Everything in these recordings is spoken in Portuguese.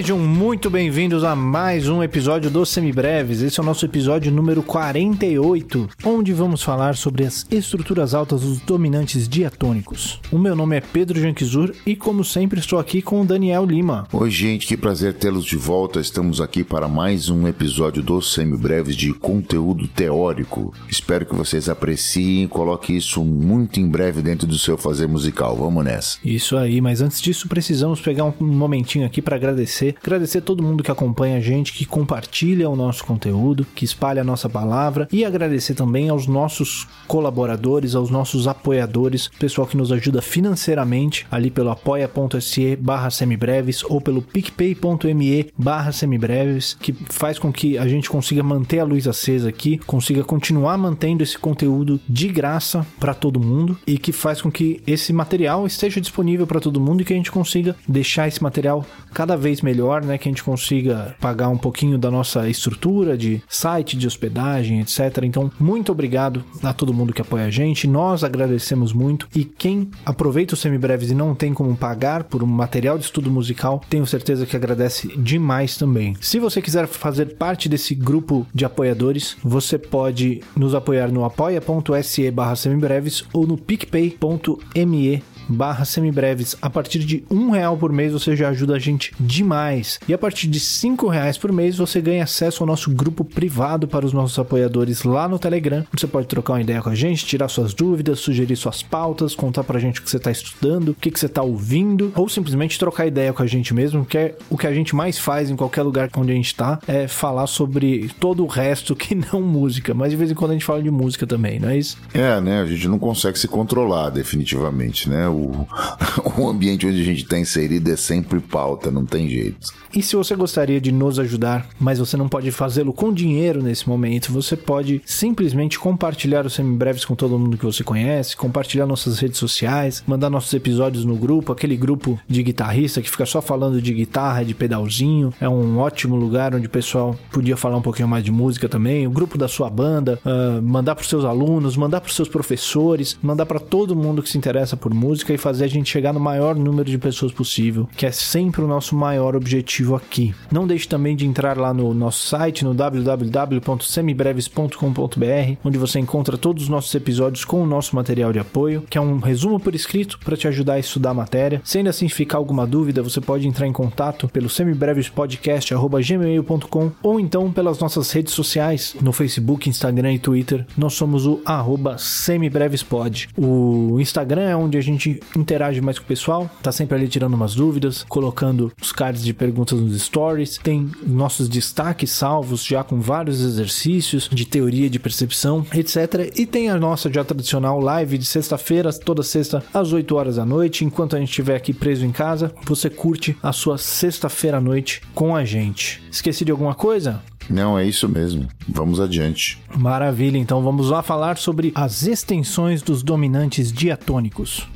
Sejam muito bem-vindos a mais um episódio do Semibreves. Esse é o nosso episódio número 48, onde vamos falar sobre as estruturas altas dos dominantes diatônicos. O meu nome é Pedro Janquizur e, como sempre, estou aqui com o Daniel Lima. Oi, gente, que prazer tê-los de volta. Estamos aqui para mais um episódio do Semibreves de conteúdo teórico. Espero que vocês apreciem e coloquem isso muito em breve dentro do seu fazer musical. Vamos nessa. Isso aí, mas antes disso, precisamos pegar um momentinho aqui para agradecer agradecer. Todo mundo que acompanha a gente, que compartilha o nosso conteúdo, que espalha a nossa palavra. E agradecer também aos nossos colaboradores, aos nossos apoiadores, pessoal que nos ajuda financeiramente ali pelo apoia.se barra semibreves ou pelo picpay.me barra semibreves, que faz com que a gente consiga manter a luz acesa aqui, consiga continuar mantendo esse conteúdo de graça para todo mundo e que faz com que esse material esteja disponível para todo mundo e que a gente consiga deixar esse material cada vez vez melhor, né? Que a gente consiga pagar um pouquinho da nossa estrutura de site, de hospedagem, etc. Então, muito obrigado a todo mundo que apoia a gente. Nós agradecemos muito. E quem aproveita os semibreves e não tem como pagar por um material de estudo musical, tenho certeza que agradece demais também. Se você quiser fazer parte desse grupo de apoiadores, você pode nos apoiar no apoia.se barra semibreves ou no picpay.me barra semibreves. A partir de um real por mês você já ajuda a gente demais. E a partir de cinco reais por mês você ganha acesso ao nosso grupo privado para os nossos apoiadores lá no Telegram. Você pode trocar uma ideia com a gente, tirar suas dúvidas, sugerir suas pautas, contar pra gente o que você está estudando, o que, que você está ouvindo, ou simplesmente trocar ideia com a gente mesmo, que é o que a gente mais faz em qualquer lugar onde a gente está, é falar sobre todo o resto que não música. Mas de vez em quando a gente fala de música também, não é isso? É, né? A gente não consegue se controlar definitivamente, né? O o, ambiente onde a gente está inserido é sempre pauta, não tem jeito. E se você gostaria de nos ajudar, mas você não pode fazê-lo com dinheiro nesse momento, você pode simplesmente compartilhar os semibreves com todo mundo que você conhece, compartilhar nossas redes sociais, mandar nossos episódios no grupo, aquele grupo de guitarrista que fica só falando de guitarra, de pedalzinho. É um ótimo lugar onde o pessoal podia falar um pouquinho mais de música também. O grupo da sua banda, uh, mandar para os seus alunos, mandar para os seus professores, mandar para todo mundo que se interessa por música e fazer a gente chegar no maior número de pessoas possível, que é sempre o nosso maior objetivo aqui. Não deixe também de entrar lá no nosso site, no www.semibreves.com.br, onde você encontra todos os nossos episódios com o nosso material de apoio, que é um resumo por escrito para te ajudar a estudar a matéria. Se ainda assim ficar alguma dúvida, você pode entrar em contato pelo semibrevespodcast.gmail.com ou então pelas nossas redes sociais, no Facebook, Instagram e Twitter. Nós somos o arroba semibrevespod. O Instagram é onde a gente interage mais com o pessoal, tá sempre ali tirando umas dúvidas, colocando os cards de perguntas nos stories, tem nossos destaques salvos já com vários exercícios de teoria de percepção, etc. E tem a nossa já tradicional live de sexta-feira, toda sexta às 8 horas da noite, enquanto a gente estiver aqui preso em casa, você curte a sua sexta-feira à noite com a gente. Esqueci de alguma coisa? Não, é isso mesmo. Vamos adiante. Maravilha, então vamos lá falar sobre as extensões dos dominantes diatônicos.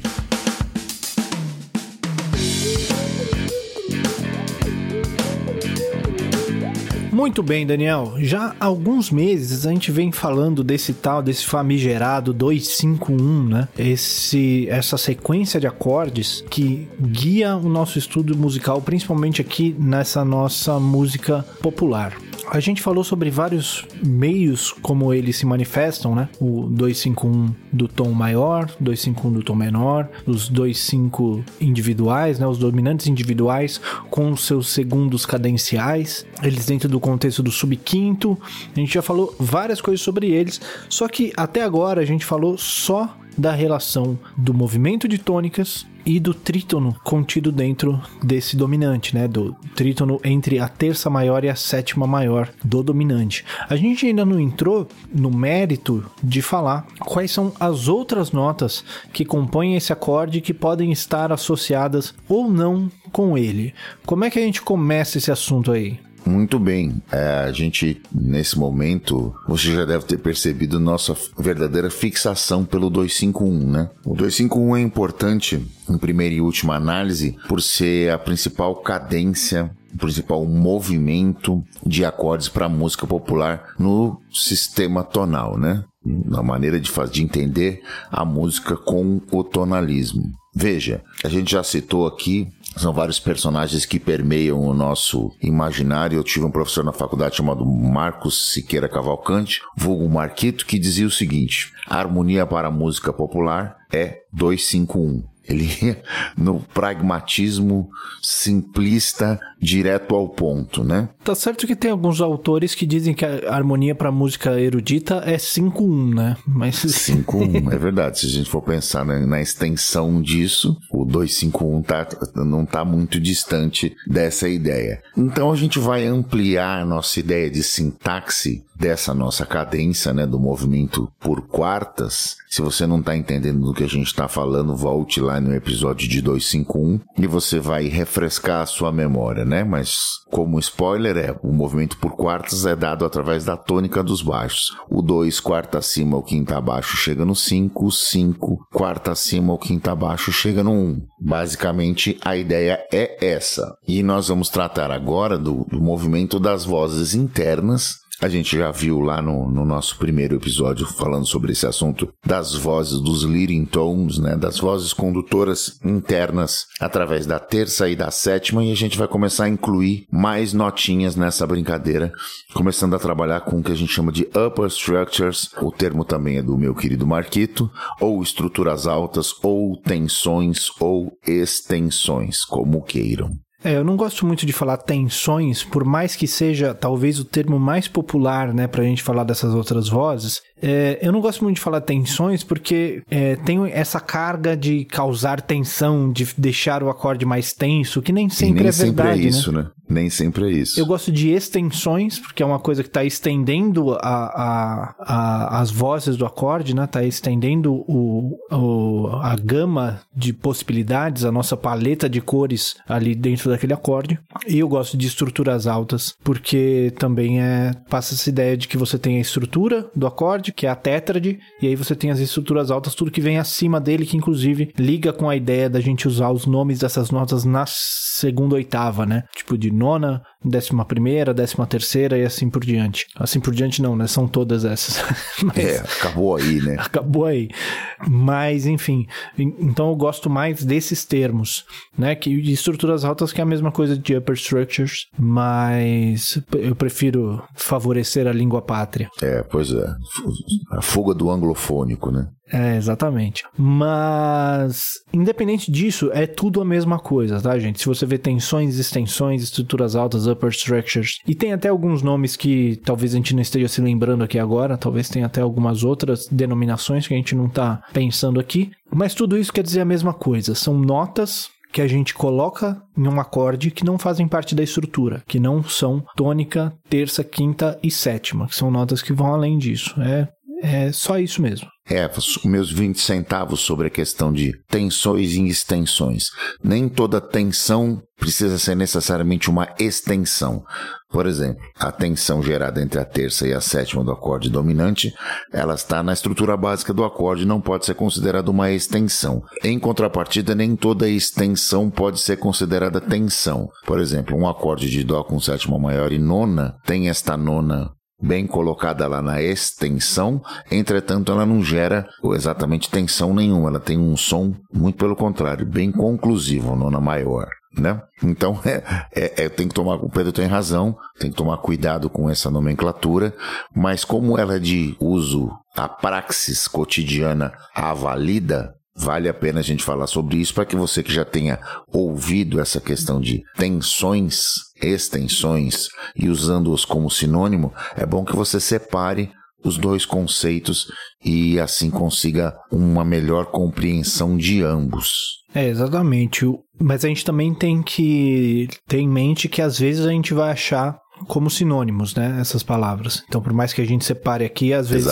Muito bem, Daniel. Já há alguns meses a gente vem falando desse tal, desse famigerado 251, né? Esse, essa sequência de acordes que guia o nosso estudo musical, principalmente aqui nessa nossa música popular. A gente falou sobre vários meios como eles se manifestam, né? O 251 do tom maior, 251 do tom menor, os 25 individuais, né? Os dominantes individuais com seus segundos cadenciais, eles dentro do contexto do subquinto. A gente já falou várias coisas sobre eles, só que até agora a gente falou só da relação do movimento de tônicas e do trítono contido dentro desse dominante, né? Do trítono entre a terça maior e a sétima maior do dominante. A gente ainda não entrou no mérito de falar quais são as outras notas que compõem esse acorde que podem estar associadas ou não com ele. Como é que a gente começa esse assunto aí? Muito bem. É, a gente, nesse momento, você já deve ter percebido nossa verdadeira fixação pelo 251, né? O 251 é importante, em primeira e última análise, por ser a principal cadência o principal movimento de acordes para música popular no sistema tonal, né? Na maneira de, fazer, de entender a música com o tonalismo. Veja, a gente já citou aqui São vários personagens que permeiam o nosso imaginário. Eu tive um professor na faculdade chamado Marcos Siqueira Cavalcante, vulgo Marquito, que dizia o seguinte: a harmonia para a música popular é 251. Ele ia no pragmatismo simplista, direto ao ponto, né? Tá certo que tem alguns autores que dizem que a harmonia para música erudita é 5-1, né? Mas 5-1, é verdade. Se a gente for pensar na, na extensão disso, o 251 tá, não tá muito distante dessa ideia. Então a gente vai ampliar a nossa ideia de sintaxe dessa nossa cadência, né, do movimento por quartas. Se você não está entendendo do que a gente está falando, volte lá no episódio de 251 e você vai refrescar a sua memória, né? Mas como spoiler é, o movimento por quartas é dado através da tônica dos baixos. O 2 quarta acima, o quinta abaixo chega no 5, o 5 quarta acima, o quinta abaixo chega no 1. Um. Basicamente a ideia é essa. E nós vamos tratar agora do, do movimento das vozes internas a gente já viu lá no, no, nosso primeiro episódio falando sobre esse assunto das vozes dos leading tones, né, das vozes condutoras internas através da terça e da sétima e a gente vai começar a incluir mais notinhas nessa brincadeira, começando a trabalhar com o que a gente chama de upper structures, o termo também é do meu querido Marquito, ou estruturas altas, ou tensões, ou extensões, como queiram. É, eu não gosto muito de falar tensões, por mais que seja talvez o termo mais popular, né, pra gente falar dessas outras vozes. É, eu não gosto muito de falar tensões porque é, tem essa carga de causar tensão, de deixar o acorde mais tenso, que nem sempre nem é verdade. Sempre é isso, né? né? Nem sempre é isso. Eu gosto de extensões, porque é uma coisa que está estendendo a, a, a, as vozes do acorde, né? Está estendendo o, o, a gama de possibilidades, a nossa paleta de cores ali dentro daquele acorde. E eu gosto de estruturas altas, porque também é passa essa ideia de que você tem a estrutura do acorde, que é a tétrade, e aí você tem as estruturas altas, tudo que vem acima dele, que inclusive liga com a ideia da gente usar os nomes dessas notas na segunda oitava, né? Tipo de nona, décima primeira, décima terceira e assim por diante. Assim por diante não, né? São todas essas. Mas... É, acabou aí, né? acabou aí. Mas, enfim, então eu gosto mais desses termos, né? Que de estruturas altas que é a mesma coisa de upper structures, mas eu prefiro favorecer a língua pátria. É, pois é. A fuga do anglofônico, né? É, exatamente. Mas, independente disso, é tudo a mesma coisa, tá, gente? Se você vê tensões, extensões, estruturas altas, upper structures, e tem até alguns nomes que talvez a gente não esteja se lembrando aqui agora, talvez tenha até algumas outras denominações que a gente não tá pensando aqui, mas tudo isso quer dizer a mesma coisa. São notas que a gente coloca em um acorde que não fazem parte da estrutura, que não são tônica, terça, quinta e sétima, que são notas que vão além disso. É, é só isso mesmo. É, meus 20 centavos sobre a questão de tensões e extensões. Nem toda tensão precisa ser necessariamente uma extensão. Por exemplo, a tensão gerada entre a terça e a sétima do acorde dominante, ela está na estrutura básica do acorde e não pode ser considerada uma extensão. Em contrapartida, nem toda extensão pode ser considerada tensão. Por exemplo, um acorde de dó com sétima maior e nona tem esta nona bem colocada lá na extensão, entretanto ela não gera exatamente tensão nenhuma, ela tem um som muito pelo contrário, bem conclusivo, nona maior. Né? Então é, é, é, tem que tomar, o Pedro tem razão, tem que tomar cuidado com essa nomenclatura, mas como ela é de uso, a praxis cotidiana avalida, Vale a pena a gente falar sobre isso para que você que já tenha ouvido essa questão de tensões, extensões e usando-os como sinônimo, é bom que você separe os dois conceitos e assim consiga uma melhor compreensão de ambos. É, exatamente. Mas a gente também tem que ter em mente que às vezes a gente vai achar como sinônimos, né? Essas palavras. Então, por mais que a gente separe aqui, às vezes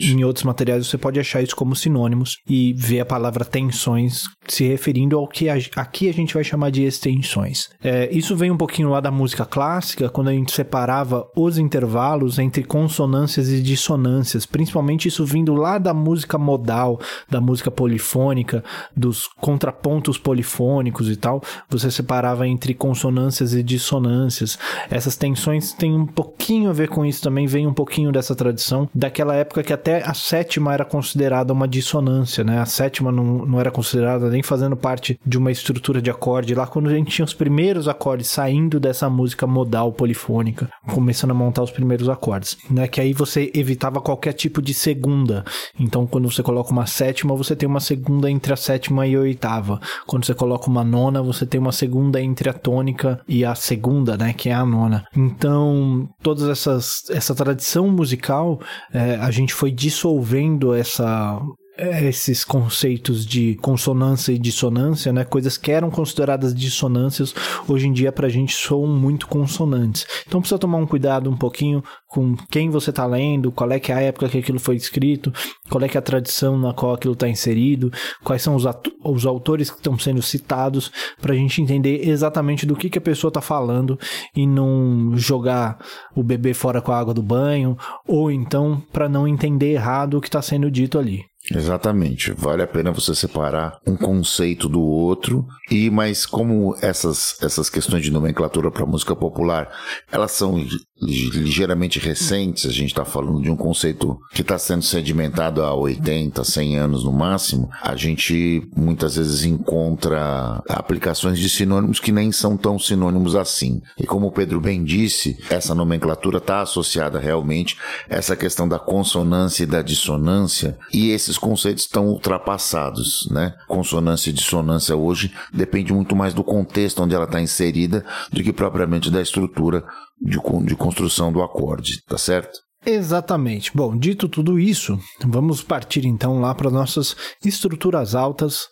em outros materiais você pode achar isso como sinônimos e ver a palavra tensões se referindo ao que a, aqui a gente vai chamar de extensões. É, isso vem um pouquinho lá da música clássica, quando a gente separava os intervalos entre consonâncias e dissonâncias, principalmente isso vindo lá da música modal, da música polifônica, dos contrapontos polifônicos e tal. Você separava entre consonâncias e dissonâncias. Essas tensões tem um pouquinho a ver com isso também, vem um pouquinho dessa tradição, daquela época que até a sétima era considerada uma dissonância, né? A sétima não, não era considerada nem fazendo parte de uma estrutura de acorde lá quando a gente tinha os primeiros acordes saindo dessa música modal polifônica, começando a montar os primeiros acordes, né? Que aí você evitava qualquer tipo de segunda. Então, quando você coloca uma sétima, você tem uma segunda entre a sétima e a oitava. Quando você coloca uma nona, você tem uma segunda entre a tônica e a segunda, né? Que é a nona. Então, essas essa tradição musical, é, a gente foi dissolvendo essa esses conceitos de consonância e dissonância, né? Coisas que eram consideradas dissonâncias, hoje em dia pra gente soam muito consonantes. Então precisa tomar um cuidado um pouquinho com quem você está lendo, qual é que é a época que aquilo foi escrito, qual é que é a tradição na qual aquilo está inserido, quais são os, os autores que estão sendo citados, para a gente entender exatamente do que, que a pessoa está falando e não jogar o bebê fora com a água do banho, ou então para não entender errado o que está sendo dito ali. Exatamente. Vale a pena você separar um conceito do outro. E mas como essas essas questões de nomenclatura para música popular, elas são ligeiramente recentes, a gente está falando de um conceito que está sendo sedimentado há 80, 100 anos no máximo, a gente muitas vezes encontra aplicações de sinônimos que nem são tão sinônimos assim. E como o Pedro bem disse, essa nomenclatura está associada realmente a essa questão da consonância e da dissonância, e esses conceitos estão ultrapassados, né? Consonância e dissonância hoje depende muito mais do contexto onde ela está inserida do que propriamente da estrutura de, de construção do acorde, tá certo? Exatamente. Bom, dito tudo isso, vamos partir então lá para nossas estruturas altas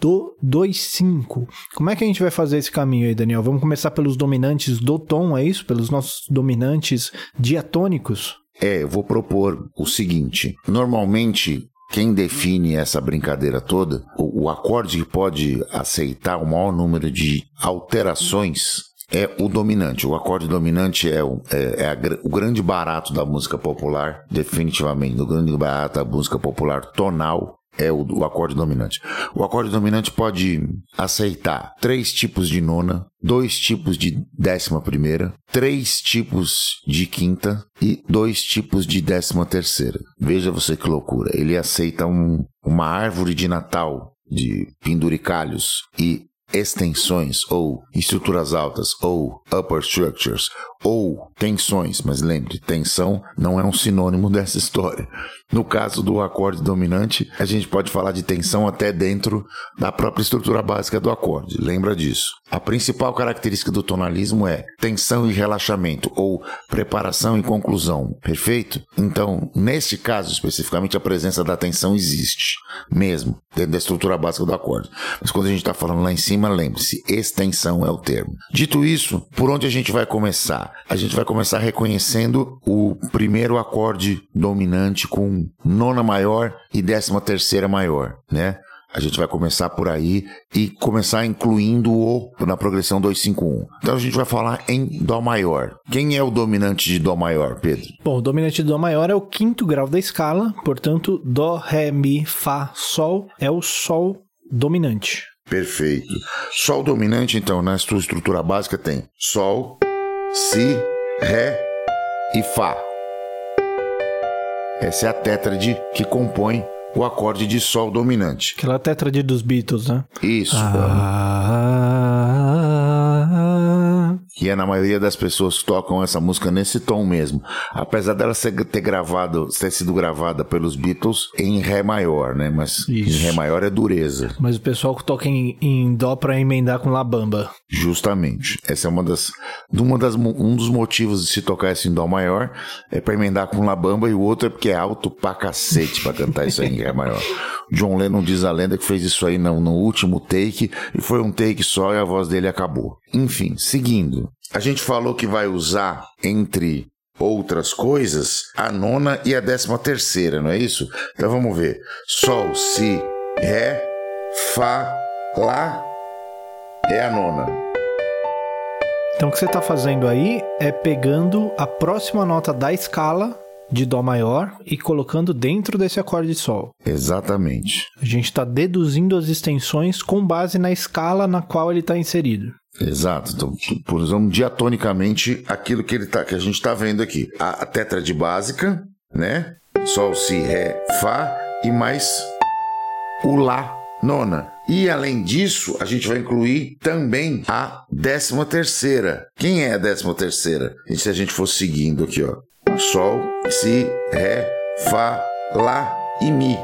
do 2-5. Como é que a gente vai fazer esse caminho aí, Daniel? Vamos começar pelos dominantes do tom, é isso? Pelos nossos dominantes diatônicos? É, eu vou propor o seguinte: normalmente quem define essa brincadeira toda, o, o acorde que pode aceitar o maior número de alterações é o dominante. O acorde dominante é, o, é, é a, o grande barato da música popular, definitivamente. O grande barato da música popular tonal é o, o, acorde dominante. O acorde dominante pode aceitar três tipos de nona, dois tipos de décima primeira, três tipos de quinta e dois tipos de décima terceira. Veja você que loucura. Ele aceita um, uma árvore de Natal de penduricalhos e extensões ou estruturas altas ou upper structures ou tensões, mas lembre, tensão não é um sinônimo dessa história. No caso do acorde dominante, a gente pode falar de tensão até dentro da própria estrutura básica do acorde. Lembra disso. A principal característica do tonalismo é tensão e relaxamento, ou preparação e conclusão. Perfeito? Então, neste caso especificamente, a presença da tensão existe, mesmo, dentro da estrutura básica do acorde. Mas quando a gente está falando lá em cima, lembre-se, extensão é o termo. Dito isso, por onde a gente vai começar? A gente vai começar reconhecendo o primeiro acorde dominante com nona maior e décima terceira maior, né? A gente vai começar por aí e começar incluindo-o na progressão 251. Então a gente vai falar em Dó maior. Quem é o dominante de Dó maior, Pedro? Bom, o dominante de Dó maior é o quinto grau da escala, portanto, Dó, Ré, Mi, Fá, Sol é o Sol dominante. Perfeito. Sol dominante, então, na sua estrutura básica tem Sol, Si, Ré e Fá. Essa é a tétrade que compõe o acorde de Sol dominante. Aquela tétrade dos Beatles, né? Isso. Ah, e é na maioria das pessoas que tocam essa música nesse tom mesmo. Apesar dela ser, ter gravado, ter sido gravada pelos Beatles em Ré maior, né? Mas Isso. em Ré maior é dureza. Mas o pessoal que toca em, em Dó pra emendar com La Bamba. Justamente. Essa é uma das, uma das, um dos motivos de se tocar isso em Dó maior é pra emendar com La Bamba e o outro é porque é alto pra cacete pra cantar isso aí em Ré maior. John Lennon diz a lenda que fez isso aí no, no último take e foi um take só e a voz dele acabou. Enfim, seguindo. A gente falou que vai usar entre outras coisas a nona e a décima terceira, não é isso? Então vamos ver. Sol, Si, Ré, Fá, Lá é a nona. Então o que você está fazendo aí é pegando a próxima nota da escala de Dó maior e colocando dentro desse acorde de Sol. Exatamente. A gente está deduzindo as extensões com base na escala na qual ele está inserido. Exato. Então, por exemplo, diatonicamente, aquilo que, ele tá, que a gente está vendo aqui. A, a tétrade básica, né? Sol, Si, Ré, Fá e mais o Lá nona. E além disso, a gente vai incluir também a décima terceira. Quem é a décima terceira? Se a gente for seguindo aqui, ó. Sol, Si, Ré, Fá, Lá e Mi.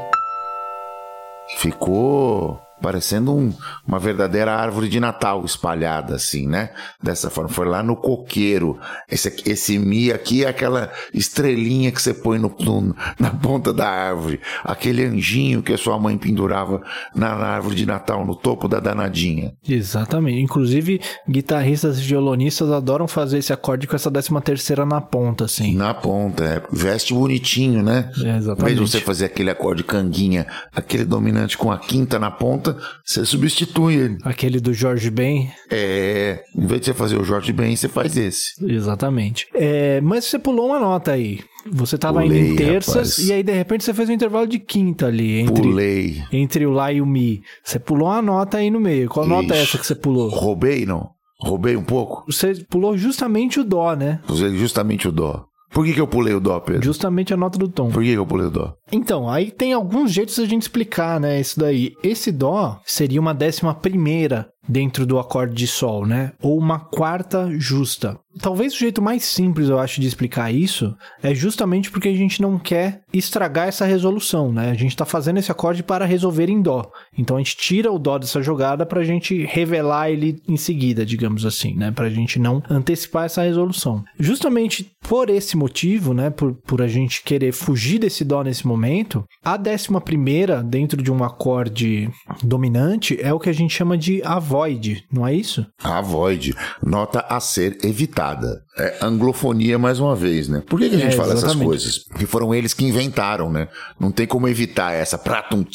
Ficou parecendo um, uma verdadeira árvore de Natal espalhada assim, né? Dessa forma, foi lá no coqueiro. Esse, esse mi aqui é aquela estrelinha que você põe no, no, na ponta da árvore, aquele anjinho que a sua mãe pendurava na, na, árvore de Natal, no topo da danadinha. Exatamente. Inclusive, guitarristas e violonistas adoram fazer esse acorde com essa décima terceira na ponta, assim. Na ponta, é. Veste bonitinho, né? É, exatamente. De você fazer aquele acorde canguinha, aquele dominante com a quinta na ponta, você substitui ele. Aquele do Jorge Ben. É, em vez de você fazer o Jorge Ben, você faz esse. Exatamente. É, mas você pulou uma nota aí. Você tava Pulei, indo em terças rapaz. e aí de repente você fez um intervalo de quinta ali. Entre, Pulei. Entre o Lá e o Mi. Você pulou uma nota aí no meio. Qual Ixi, nota é essa que você pulou? Roubei, não? Roubei um pouco? Você pulou justamente o Dó, né? Justamente o Dó. Por que, que eu pulei o dó, Pedro? Justamente a nota do tom. Por que, que eu pulei o dó? Então, aí tem alguns jeitos de a gente explicar, né? Isso daí. Esse dó seria uma décima primeira dentro do acorde de sol, né? Ou uma quarta justa. Talvez o jeito mais simples, eu acho, de explicar isso é justamente porque a gente não quer estragar essa resolução, né? A gente está fazendo esse acorde para resolver em dó. Então a gente tira o dó dessa jogada para a gente revelar ele em seguida, digamos assim, né? Para a gente não antecipar essa resolução. Justamente por esse motivo, né? Por, por a gente querer fugir desse dó nesse momento, a décima primeira dentro de um acorde dominante é o que a gente chama de avoid, não é isso? Avoid, nota a ser evitada é anglofonia mais uma vez, né? Por que, que a gente é, fala exatamente. essas coisas? Porque foram eles que inventaram, né? Não tem como evitar essa pratum.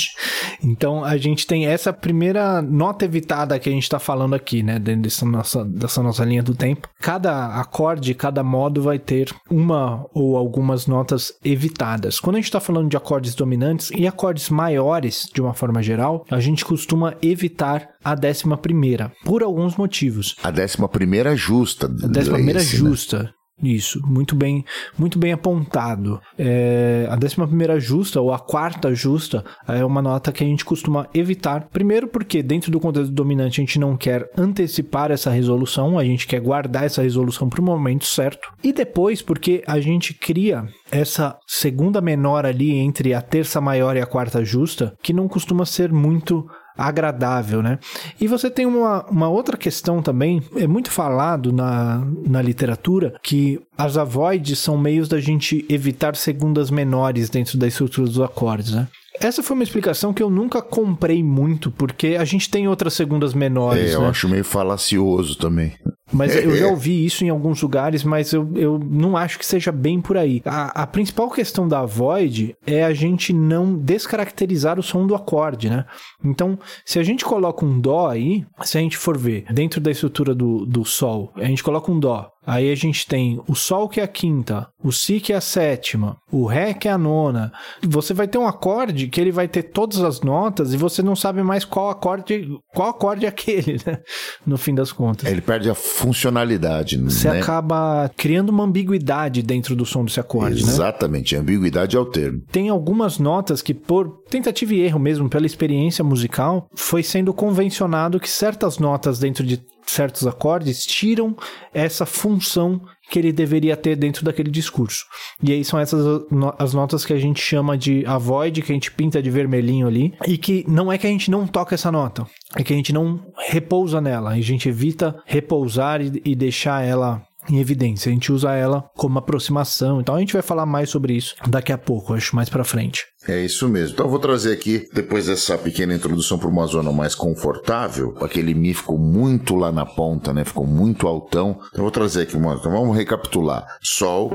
então a gente tem essa primeira nota evitada que a gente está falando aqui, né? Dentro dessa nossa, dessa nossa linha do tempo. Cada acorde, cada modo vai ter uma ou algumas notas evitadas. Quando a gente está falando de acordes dominantes e acordes maiores, de uma forma geral, a gente costuma evitar a décima primeira, por alguns motivos. A décima primeira justa. A décima primeira né? justa. Né? Isso, muito bem, muito bem apontado. É, a décima primeira justa ou a quarta justa é uma nota que a gente costuma evitar. Primeiro, porque dentro do contexto dominante a gente não quer antecipar essa resolução, a gente quer guardar essa resolução para o momento certo. E depois, porque a gente cria essa segunda menor ali entre a terça maior e a quarta justa, que não costuma ser muito agradável, né? E você tem uma, uma outra questão também, é muito falado na, na literatura, que as avoids são meios da gente evitar segundas menores dentro da estrutura dos acordes, né? Essa foi uma explicação que eu nunca comprei muito, porque a gente tem outras segundas menores. É, eu né? acho meio falacioso também. Mas eu já ouvi isso em alguns lugares, mas eu, eu não acho que seja bem por aí. A, a principal questão da void é a gente não descaracterizar o som do acorde, né? Então, se a gente coloca um dó aí, se a gente for ver dentro da estrutura do, do sol, a gente coloca um dó, Aí a gente tem o Sol que é a quinta, o Si que é a sétima, o Ré que é a nona. Você vai ter um acorde que ele vai ter todas as notas e você não sabe mais qual acorde, qual acorde é aquele, né? No fim das contas. Ele perde a funcionalidade, Você né? acaba criando uma ambiguidade dentro do som desse acorde, né? Exatamente, né? ambiguidade é o termo. Tem algumas notas que por tentativa e erro mesmo, pela experiência musical, foi sendo convencionado que certas notas dentro de certos acordes tiram essa função que ele deveria ter dentro daquele discurso. E aí são essas as notas que a gente chama de avoid, que a gente pinta de vermelhinho ali, e que não é que a gente não toca essa nota, é que a gente não repousa nela, a gente evita repousar e, e deixar ela em evidência. A gente usa ela como aproximação. Então a gente vai falar mais sobre isso daqui a pouco, acho mais para frente. É isso mesmo. Então eu vou trazer aqui, depois dessa pequena introdução para uma zona mais confortável, aquele Mi ficou muito lá na ponta, né? Ficou muito altão. Então eu vou trazer aqui uma. Então vamos recapitular: Sol,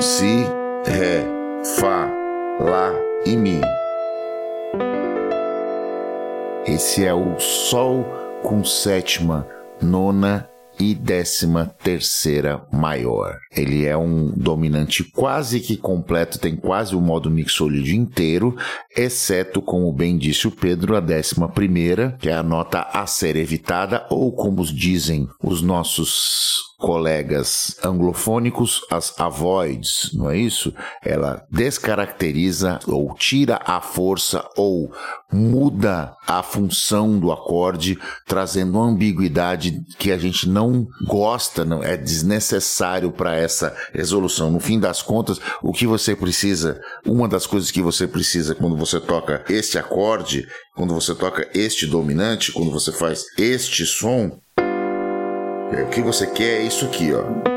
Si, Ré, Fá, Lá e Mi. Esse é o Sol com sétima, nona e décima terceira maior. Ele é um dominante quase que completo, tem quase o modo mixolídio inteiro, exceto, como bem disse o Pedro, a décima primeira, que é a nota a ser evitada, ou como dizem os nossos colegas anglofônicos, as avoids, não é isso? Ela descaracteriza ou tira a força ou muda a função do acorde, trazendo uma ambiguidade que a gente não gosta, não é desnecessário para essa resolução. No fim das contas, o que você precisa, uma das coisas que você precisa quando você toca este acorde, quando você toca este dominante, quando você faz este som, é, o que você quer é isso aqui, ó.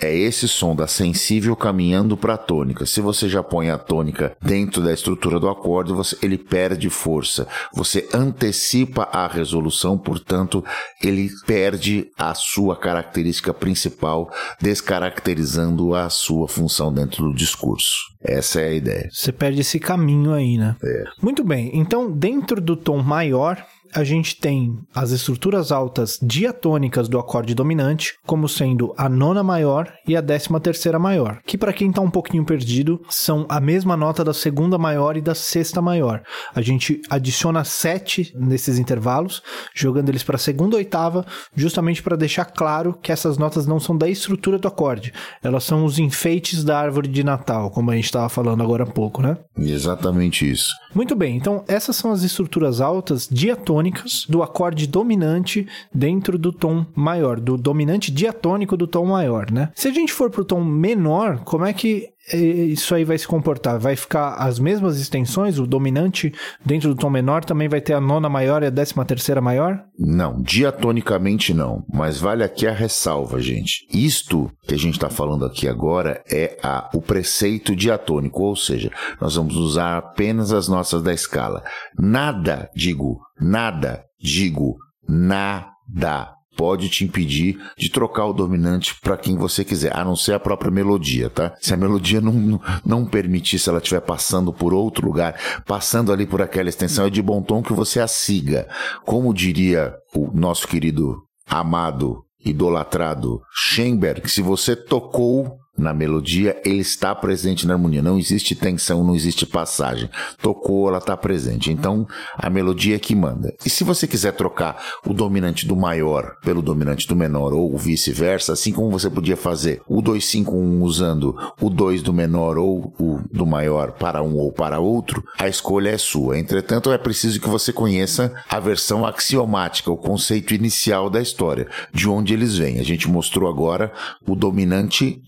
É esse som da sensível caminhando para a tônica. Se você já põe a tônica dentro da estrutura do acorde, você, ele perde força. Você antecipa a resolução, portanto, ele perde a sua característica principal, descaracterizando a sua função dentro do discurso. Essa é a ideia. Você perde esse caminho aí, né? É. Muito bem. Então, dentro do tom maior, a gente tem as estruturas altas diatônicas do acorde dominante, como sendo a nona maior e a décima terceira maior, que para quem está um pouquinho perdido, são a mesma nota da segunda maior e da sexta maior. A gente adiciona sete nesses intervalos, jogando eles para a segunda oitava, justamente para deixar claro que essas notas não são da estrutura do acorde, elas são os enfeites da árvore de Natal, como a gente estava falando agora há pouco, né? Exatamente isso. Muito bem, então essas são as estruturas altas diatônicas do acorde dominante dentro do tom maior, do dominante diatônico do tom maior, né? Se a gente for pro tom menor, como é que isso aí vai se comportar? Vai ficar as mesmas extensões? O dominante dentro do tom menor também vai ter a nona maior e a décima terceira maior? Não, diatonicamente não. Mas vale aqui a ressalva, gente. Isto que a gente está falando aqui agora é a, o preceito diatônico, ou seja, nós vamos usar apenas as nossas da escala. Nada, digo, nada, digo, nada pode te impedir de trocar o dominante para quem você quiser, a não ser a própria melodia, tá? Se a melodia não, não permitir, se ela estiver passando por outro lugar, passando ali por aquela extensão, é de bom tom que você a siga. Como diria o nosso querido amado idolatrado Schoenberg, se você tocou na melodia, ele está presente na harmonia. Não existe tensão, não existe passagem. Tocou, ela está presente. Então, a melodia é que manda. E se você quiser trocar o dominante do maior pelo dominante do menor, ou vice-versa, assim como você podia fazer o 251 usando o 2 do menor ou o do maior para um ou para outro, a escolha é sua. Entretanto, é preciso que você conheça a versão axiomática, o conceito inicial da história, de onde eles vêm. A gente mostrou agora o dominante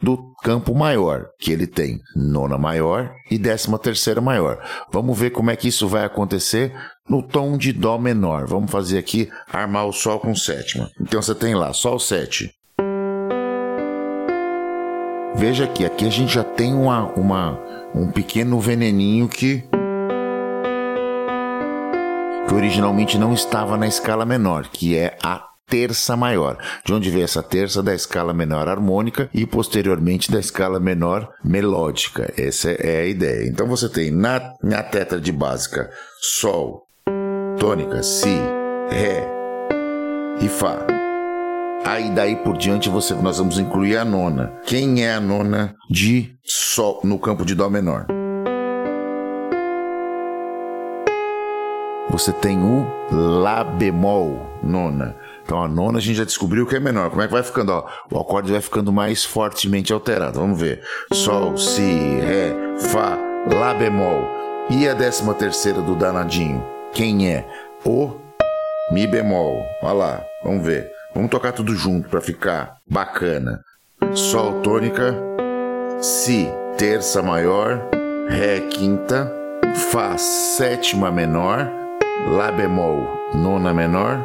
do campo maior, que ele tem nona maior e décima terceira maior. Vamos ver como é que isso vai acontecer no tom de Dó menor. Vamos fazer aqui armar o Sol com sétima. Então você tem lá Sol 7. Veja que aqui a gente já tem uma, uma, um pequeno veneninho que que originalmente não estava na escala menor, que é a terça maior, de onde vem essa terça da escala menor harmônica e posteriormente da escala menor melódica. Essa é a ideia. Então você tem na, na tétrade básica Sol, tônica, Si, Ré e Fá. Aí daí por diante você, nós vamos incluir a nona. Quem é a nona de Sol no campo de Dó menor? Você tem o Lá bemol, nona. Então a nona a gente já descobriu que é menor. Como é que vai ficando? Ó, o acorde vai ficando mais fortemente alterado. Vamos ver. Sol, Si, Ré, Fá, Lá bemol. E a décima terceira do danadinho? Quem é? O Mi bemol. Olha lá, vamos ver. Vamos tocar tudo junto para ficar bacana. Sol tônica, Si terça maior, Ré quinta, Fá sétima menor, Lá bemol nona menor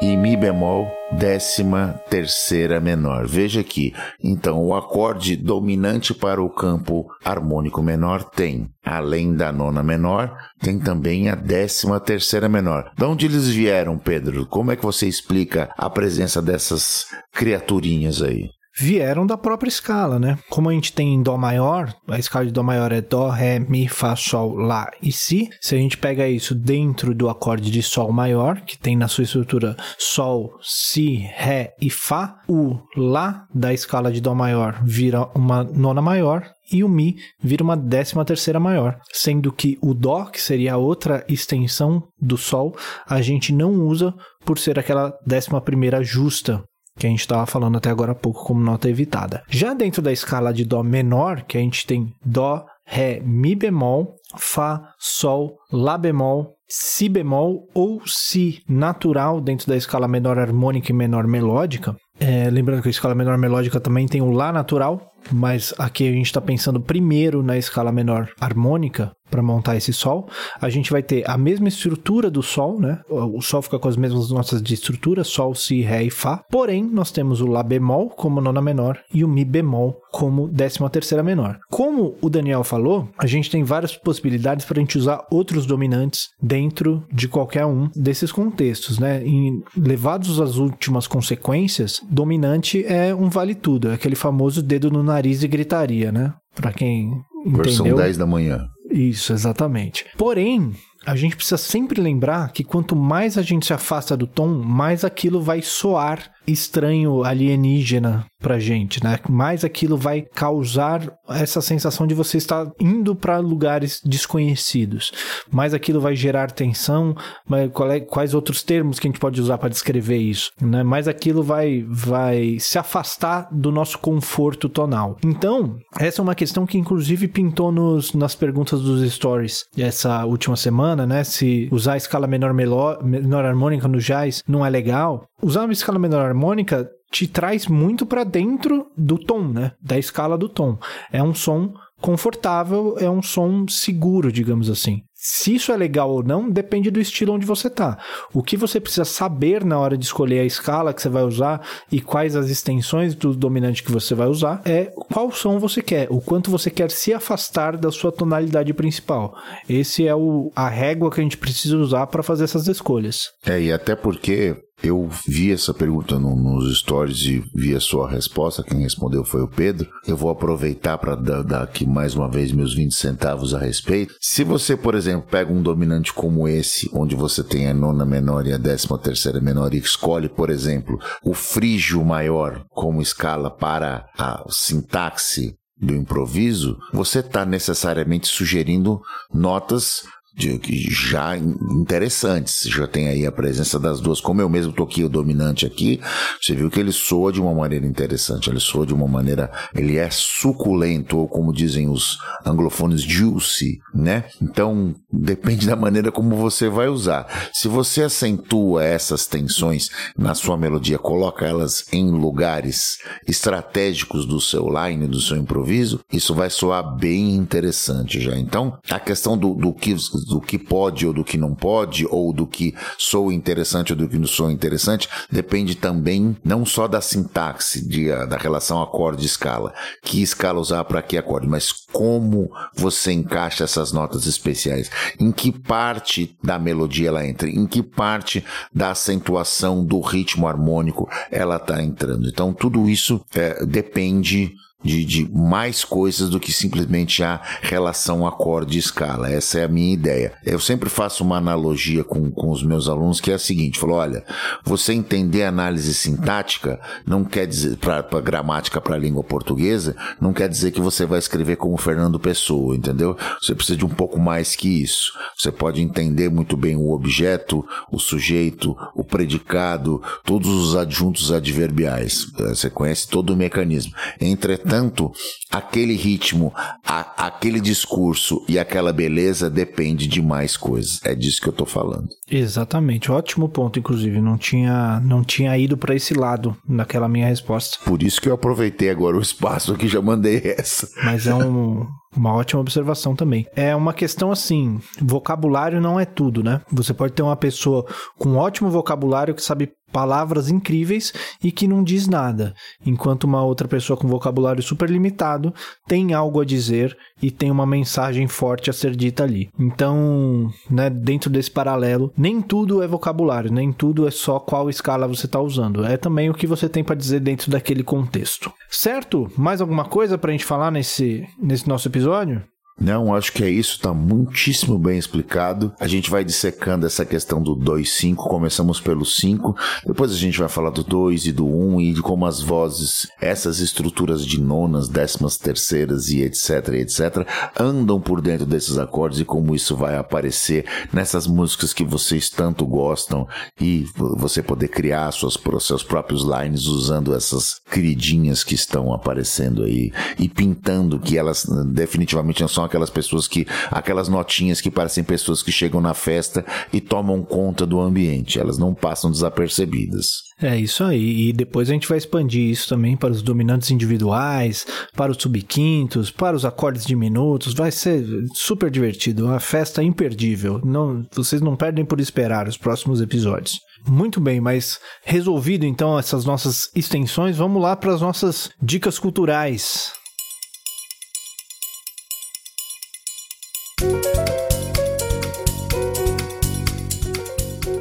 e Mi bemol, décima terceira menor. Veja aqui, então o acorde dominante para o campo harmônico menor tem, além da nona menor, tem também a décima terceira menor. De onde eles vieram, Pedro? Como é que você explica a presença dessas criaturinhas aí? Vieram da própria escala, né? Como a gente tem em Dó maior, a escala de Dó maior é Dó, Ré, Mi, Fá, Sol, Lá e Si. Se a gente pega isso dentro do acorde de Sol maior, que tem na sua estrutura Sol, Si, Ré e Fá, o Lá da escala de Dó maior vira uma nona maior e o Mi vira uma décima terceira maior, sendo que o Dó, que seria a outra extensão do Sol, a gente não usa por ser aquela décima primeira justa que a gente estava falando até agora há pouco como nota evitada. Já dentro da escala de Dó menor, que a gente tem Dó, Ré, Mi bemol, Fá, Sol, Lá bemol, Si bemol ou Si natural dentro da escala menor harmônica e menor melódica. É, lembrando que a escala menor melódica também tem o Lá natural, mas aqui a gente está pensando primeiro na escala menor harmônica, para montar esse Sol. A gente vai ter a mesma estrutura do Sol, né? O Sol fica com as mesmas notas de estrutura, Sol, Si, Ré e Fá. Porém, nós temos o Lá bemol como nona menor e o Mi bemol como décima terceira menor. Como o Daniel falou, a gente tem várias possibilidades para a gente usar outros dominantes dentro de qualquer um desses contextos, né? E levados às últimas consequências, dominante é um vale tudo, é aquele famoso dedo no nariz e gritaria, né? Para quem entendeu. Versão 10 da manhã. Isso, exatamente. Porém, a gente precisa sempre lembrar que quanto mais a gente se afasta do tom, mais aquilo vai soar estranho alienígena pra gente, né? Mais aquilo vai causar essa sensação de você estar indo para lugares desconhecidos. Mais aquilo vai gerar tensão, é, quais outros termos que a gente pode usar para descrever isso, né? Mais aquilo vai vai se afastar do nosso conforto tonal. Então, essa é uma questão que inclusive pintou nos, nas perguntas dos stories essa última semana, né? Se usar a escala menor, menor harmônica no jazz não é legal. Usar uma escala menor harmônica te traz muito para dentro do tom, né? Da escala do tom. É um som confortável, é um som seguro, digamos assim. Se isso é legal ou não, depende do estilo onde você tá. O que você precisa saber na hora de escolher a escala que você vai usar e quais as extensões do dominante que você vai usar é qual som você quer, o quanto você quer se afastar da sua tonalidade principal. Esse é o, a régua que a gente precisa usar para fazer essas escolhas. É, e até porque eu vi essa pergunta no, nos stories e vi a sua resposta. Quem respondeu foi o Pedro. Eu vou aproveitar para dar, dar, aqui mais uma vez meus 20 centavos a respeito. Se você, por exemplo, pega um dominante como esse, onde você tem a nona menor e a décima terceira menor, e escolhe, por exemplo, o frígio maior como escala para a sintaxe do improviso, você está necessariamente sugerindo notas de, já interessantes. Já tem aí a presença das duas. Como eu mesmo toquei o dominante aqui, você viu que ele soa de uma maneira interessante. Ele soa de uma maneira. Ele é suculento, ou como dizem os anglofones, juicy, né? Então, depende da maneira como você vai usar. Se você acentua essas tensões na sua melodia, coloca elas em lugares estratégicos do seu line, do seu improviso, isso vai soar bem interessante já. Então, a questão do, do que do que pode ou do que não pode, ou do que sou interessante ou do que não sou interessante, depende também não só da sintaxe, de, da relação acorde-escala, que escala usar para que acorde, mas como você encaixa essas notas especiais, em que parte da melodia ela entra, em que parte da acentuação do ritmo harmônico ela está entrando. Então tudo isso é, depende de, de mais coisas do que simplesmente a relação acorde-escala. Essa é a minha ideia. Eu sempre faço uma analogia com, com os meus alunos que é a seguinte: falou, olha, você entender análise sintática não quer dizer, para gramática para a língua portuguesa, não quer dizer que você vai escrever como Fernando Pessoa, entendeu? Você precisa de um pouco mais que isso. Você pode entender muito bem o objeto, o sujeito, o predicado, todos os adjuntos adverbiais. Você conhece todo o mecanismo. Entretanto, Portanto, aquele ritmo, a, aquele discurso e aquela beleza depende de mais coisas. É disso que eu tô falando. Exatamente, ótimo ponto, inclusive. Não tinha, não tinha ido para esse lado naquela minha resposta. Por isso que eu aproveitei agora o espaço que já mandei essa. Mas é um, uma ótima observação também. É uma questão assim: vocabulário não é tudo, né? Você pode ter uma pessoa com ótimo vocabulário que sabe palavras incríveis e que não diz nada, enquanto uma outra pessoa com vocabulário super limitado tem algo a dizer e tem uma mensagem forte a ser dita ali. Então, né, dentro desse paralelo, nem tudo é vocabulário, nem tudo é só qual escala você está usando, é também o que você tem para dizer dentro daquele contexto. Certo? Mais alguma coisa para a gente falar nesse, nesse nosso episódio? Não, acho que é isso, tá muitíssimo bem explicado. A gente vai dissecando essa questão do 2-5, começamos pelo 5, depois a gente vai falar do 2 e do 1 um, e de como as vozes, essas estruturas de nonas, décimas terceiras e etc, etc, andam por dentro desses acordes e como isso vai aparecer nessas músicas que vocês tanto gostam e você poder criar suas, seus próprios lines usando essas queridinhas que estão aparecendo aí e pintando que elas definitivamente não são são aquelas pessoas que, aquelas notinhas que parecem pessoas que chegam na festa e tomam conta do ambiente. Elas não passam desapercebidas. É isso aí. E depois a gente vai expandir isso também para os dominantes individuais, para os subquintos, para os acordes diminutos. Vai ser super divertido, uma festa imperdível. Não, vocês não perdem por esperar os próximos episódios. Muito bem, mas resolvido então essas nossas extensões, vamos lá para as nossas dicas culturais.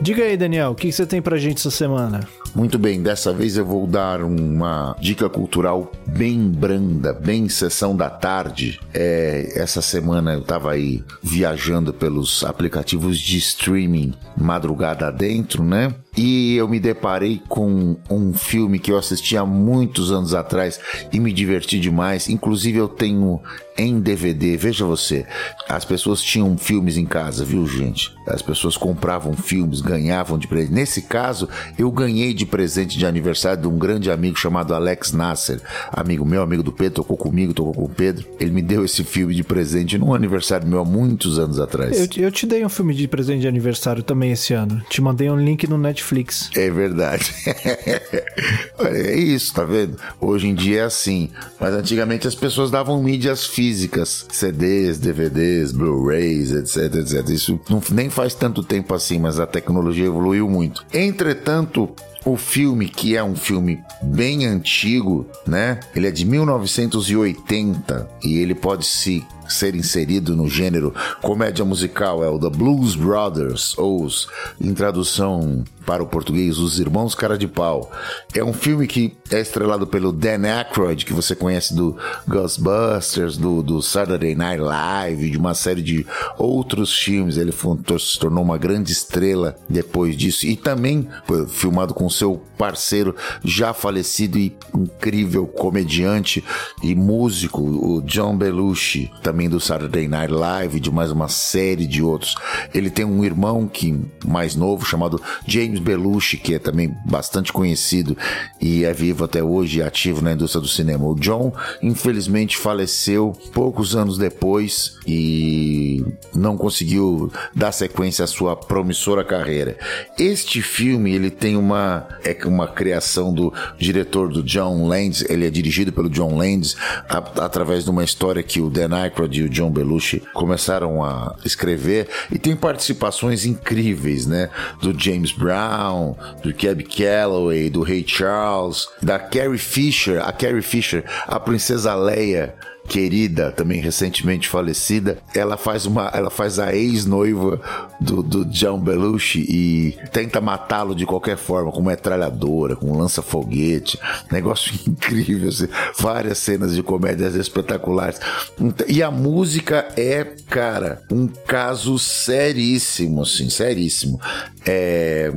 Diga aí, Daniel, o que você tem pra gente essa semana? Muito bem, dessa vez eu vou dar uma dica cultural bem branda, bem sessão da tarde. É, essa semana eu tava aí viajando pelos aplicativos de streaming madrugada dentro, né? E eu me deparei com um filme que eu assisti há muitos anos atrás e me diverti demais. Inclusive eu tenho em DVD. Veja você, as pessoas tinham filmes em casa, viu, gente? As pessoas compravam filmes, ganhavam de presente. Nesse caso, eu ganhei de presente de aniversário de um grande amigo chamado Alex Nasser, amigo meu, amigo do Pedro, tocou comigo, tocou com o Pedro. Ele me deu esse filme de presente num aniversário meu há muitos anos atrás. Eu, eu te dei um filme de presente de aniversário também esse ano. Te mandei um link no Netflix. É verdade. é isso, tá vendo? Hoje em dia é assim. Mas antigamente as pessoas davam mídias físicas físicas, CDs, DVDs, Blu-rays, etc, etc. Isso não, nem faz tanto tempo assim, mas a tecnologia evoluiu muito. Entretanto, o filme, que é um filme bem antigo, né? Ele é de 1980 e ele pode se ser inserido no gênero comédia musical é o The Blues Brothers, ou em tradução para o português, Os Irmãos Cara de Pau. É um filme que é estrelado pelo Dan Aykroyd, que você conhece do Ghostbusters, do, do Saturday Night Live, de uma série de outros filmes. Ele se tornou uma grande estrela depois disso. E também foi filmado com seu parceiro já falecido e incrível comediante e músico, o John Belushi. Também do Saturday Night Live, de mais uma série de outros. Ele tem um irmão que mais novo chamado James Belushi, que é também bastante conhecido e é vivo até hoje e ativo na indústria do cinema. O John, infelizmente, faleceu poucos anos depois e não conseguiu dar sequência à sua promissora carreira. Este filme, ele tem uma é uma criação do diretor do John Landis, ele é dirigido pelo John Landis a, através de uma história que o Dan Aykroyd Aykroyd e o John Belushi começaram a escrever e tem participações incríveis, né? Do James Brown, do Cab Calloway, do Ray Charles, da Carrie Fisher, a Carrie Fisher, a princesa Leia querida, também recentemente falecida, ela faz uma, ela faz a ex-noiva do, do John Belushi e tenta matá-lo de qualquer forma, com metralhadora, com lança-foguete, negócio incrível, assim, várias cenas de comédias espetaculares. E a música é, cara, um caso seríssimo, assim, seríssimo. É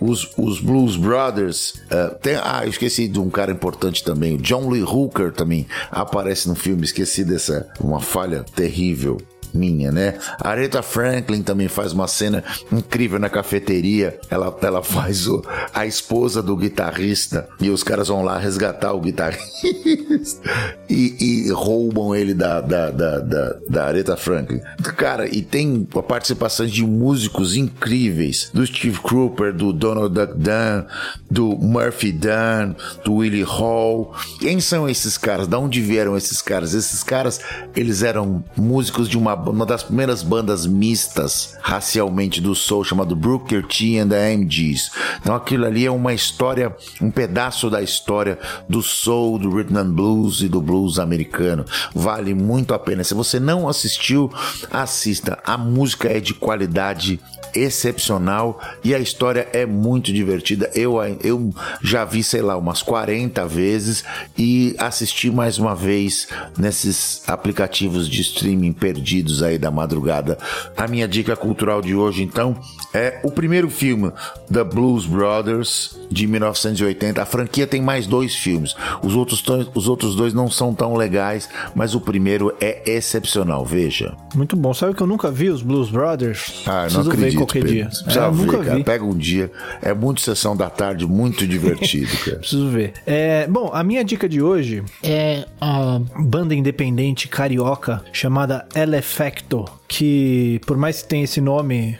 os, os Blues Brothers. Uh, tem, ah, esqueci de um cara importante também. John Lee Hooker também aparece no filme. Esqueci dessa uma falha terrível minha, né? A Aretha Franklin também faz uma cena incrível na cafeteria. Ela, ela faz o, a esposa do guitarrista e os caras vão lá resgatar o guitarrista e, e roubam ele da, da, da, da, da Aretha Franklin. Cara, e tem a participação de músicos incríveis do Steve Cropper, do Donald Duck Dunn, do Murphy Dunn, do Willie Hall. Quem são esses caras? Da onde vieram esses caras? Esses caras, eles eram músicos de uma uma das primeiras bandas mistas racialmente do soul chamado Brooker T and the MGs. Então aquilo ali é uma história, um pedaço da história do soul, do rhythm and blues e do blues americano. Vale muito a pena. Se você não assistiu, assista. A música é de qualidade excepcional e a história é muito divertida. Eu, eu já vi, sei lá, umas 40 vezes e assisti mais uma vez nesses aplicativos de streaming perdidos aí da madrugada. A minha dica cultural de hoje, então, é o primeiro filme, The Blues Brothers, de 1980. A franquia tem mais dois filmes. Os outros, os outros dois não são tão legais, mas o primeiro é excepcional. Veja. Muito bom. Sabe que eu nunca vi os Blues Brothers? Ah, não acredito qualquer Pedro. dia. Precisa é, ver, nunca cara. Vi. Pega um dia. É muito sessão da tarde, muito divertido, cara. Preciso ver. É, bom, a minha dica de hoje é a banda independente carioca chamada El Efecto, que por mais que tenha esse nome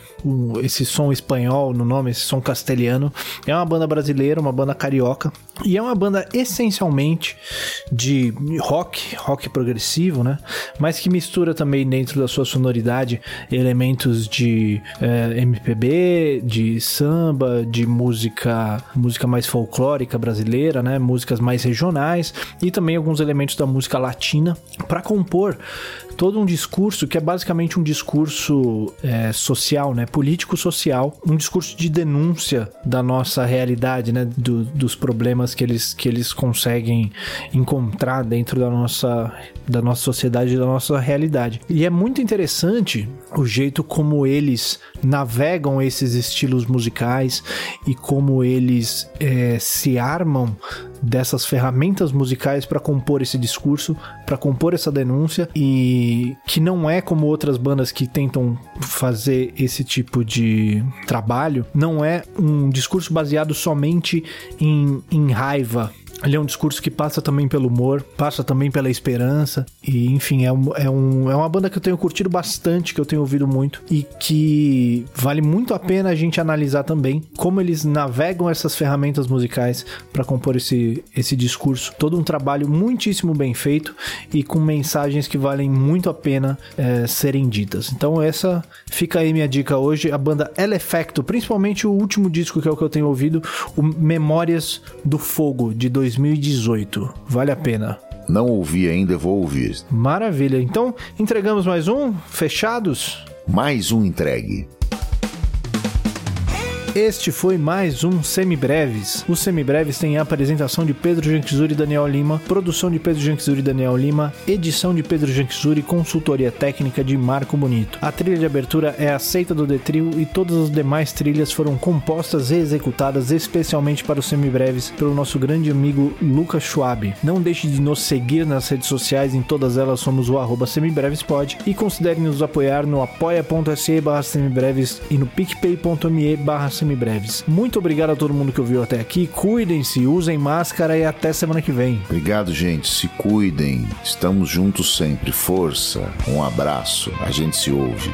esse som espanhol no nome, esse som castelhano. É uma banda brasileira, uma banda carioca. E é uma banda essencialmente de rock, rock progressivo, né? Mas que mistura também dentro da sua sonoridade elementos de é, eh, MPB, de samba, de música, música mais folclórica brasileira, né? Músicas mais regionais e também alguns elementos da música latina para compor todo um discurso que é basicamente um discurso é, social, né? Político-social, um discurso de denúncia da nossa realidade, né? Do, dos problemas que eles, que eles conseguem encontrar dentro da nossa, da nossa sociedade, da nossa realidade. E é muito interessante o jeito como eles navegam esses estilos musicais e como eles é, se armam dessas ferramentas musicais para compor esse discurso, para compor essa denúncia e que não é como outras bandas que tentam fazer esse tipo de trabalho, não é um discurso baseado somente em, em raiva, ele é um discurso que passa também pelo humor, passa também pela esperança. E, enfim, é, um, é, um, é uma banda que eu tenho curtido bastante, que eu tenho ouvido muito. E que vale muito a pena a gente analisar também como eles navegam essas ferramentas musicais para compor esse, esse discurso. Todo um trabalho muitíssimo bem feito e com mensagens que valem muito a pena é, serem ditas. Então, essa fica aí minha dica hoje. A banda El principalmente o último disco que é o que eu tenho ouvido, o Memórias do Fogo, de 2000 2018. Vale a pena. Não ouvi ainda, vou ouvir. Maravilha. Então, entregamos mais um? Fechados? Mais um entregue. Este foi mais um Semibreves. Os Semibreves têm a apresentação de Pedro Janquizuri e Daniel Lima, produção de Pedro Janquizuri e Daniel Lima, edição de Pedro Janquizuri e consultoria técnica de Marco Bonito. A trilha de abertura é aceita do Detril e todas as demais trilhas foram compostas e executadas especialmente para os Semibreves pelo nosso grande amigo Lucas Schwab. Não deixe de nos seguir nas redes sociais, em todas elas somos o arroba semibrevespod e considere nos apoiar no apoia.se barra semibreves e no picpay.me barra semibreves. Muito obrigado a todo mundo que ouviu até aqui. Cuidem-se, usem máscara e até semana que vem. Obrigado, gente. Se cuidem. Estamos juntos sempre. Força. Um abraço. A gente se ouve.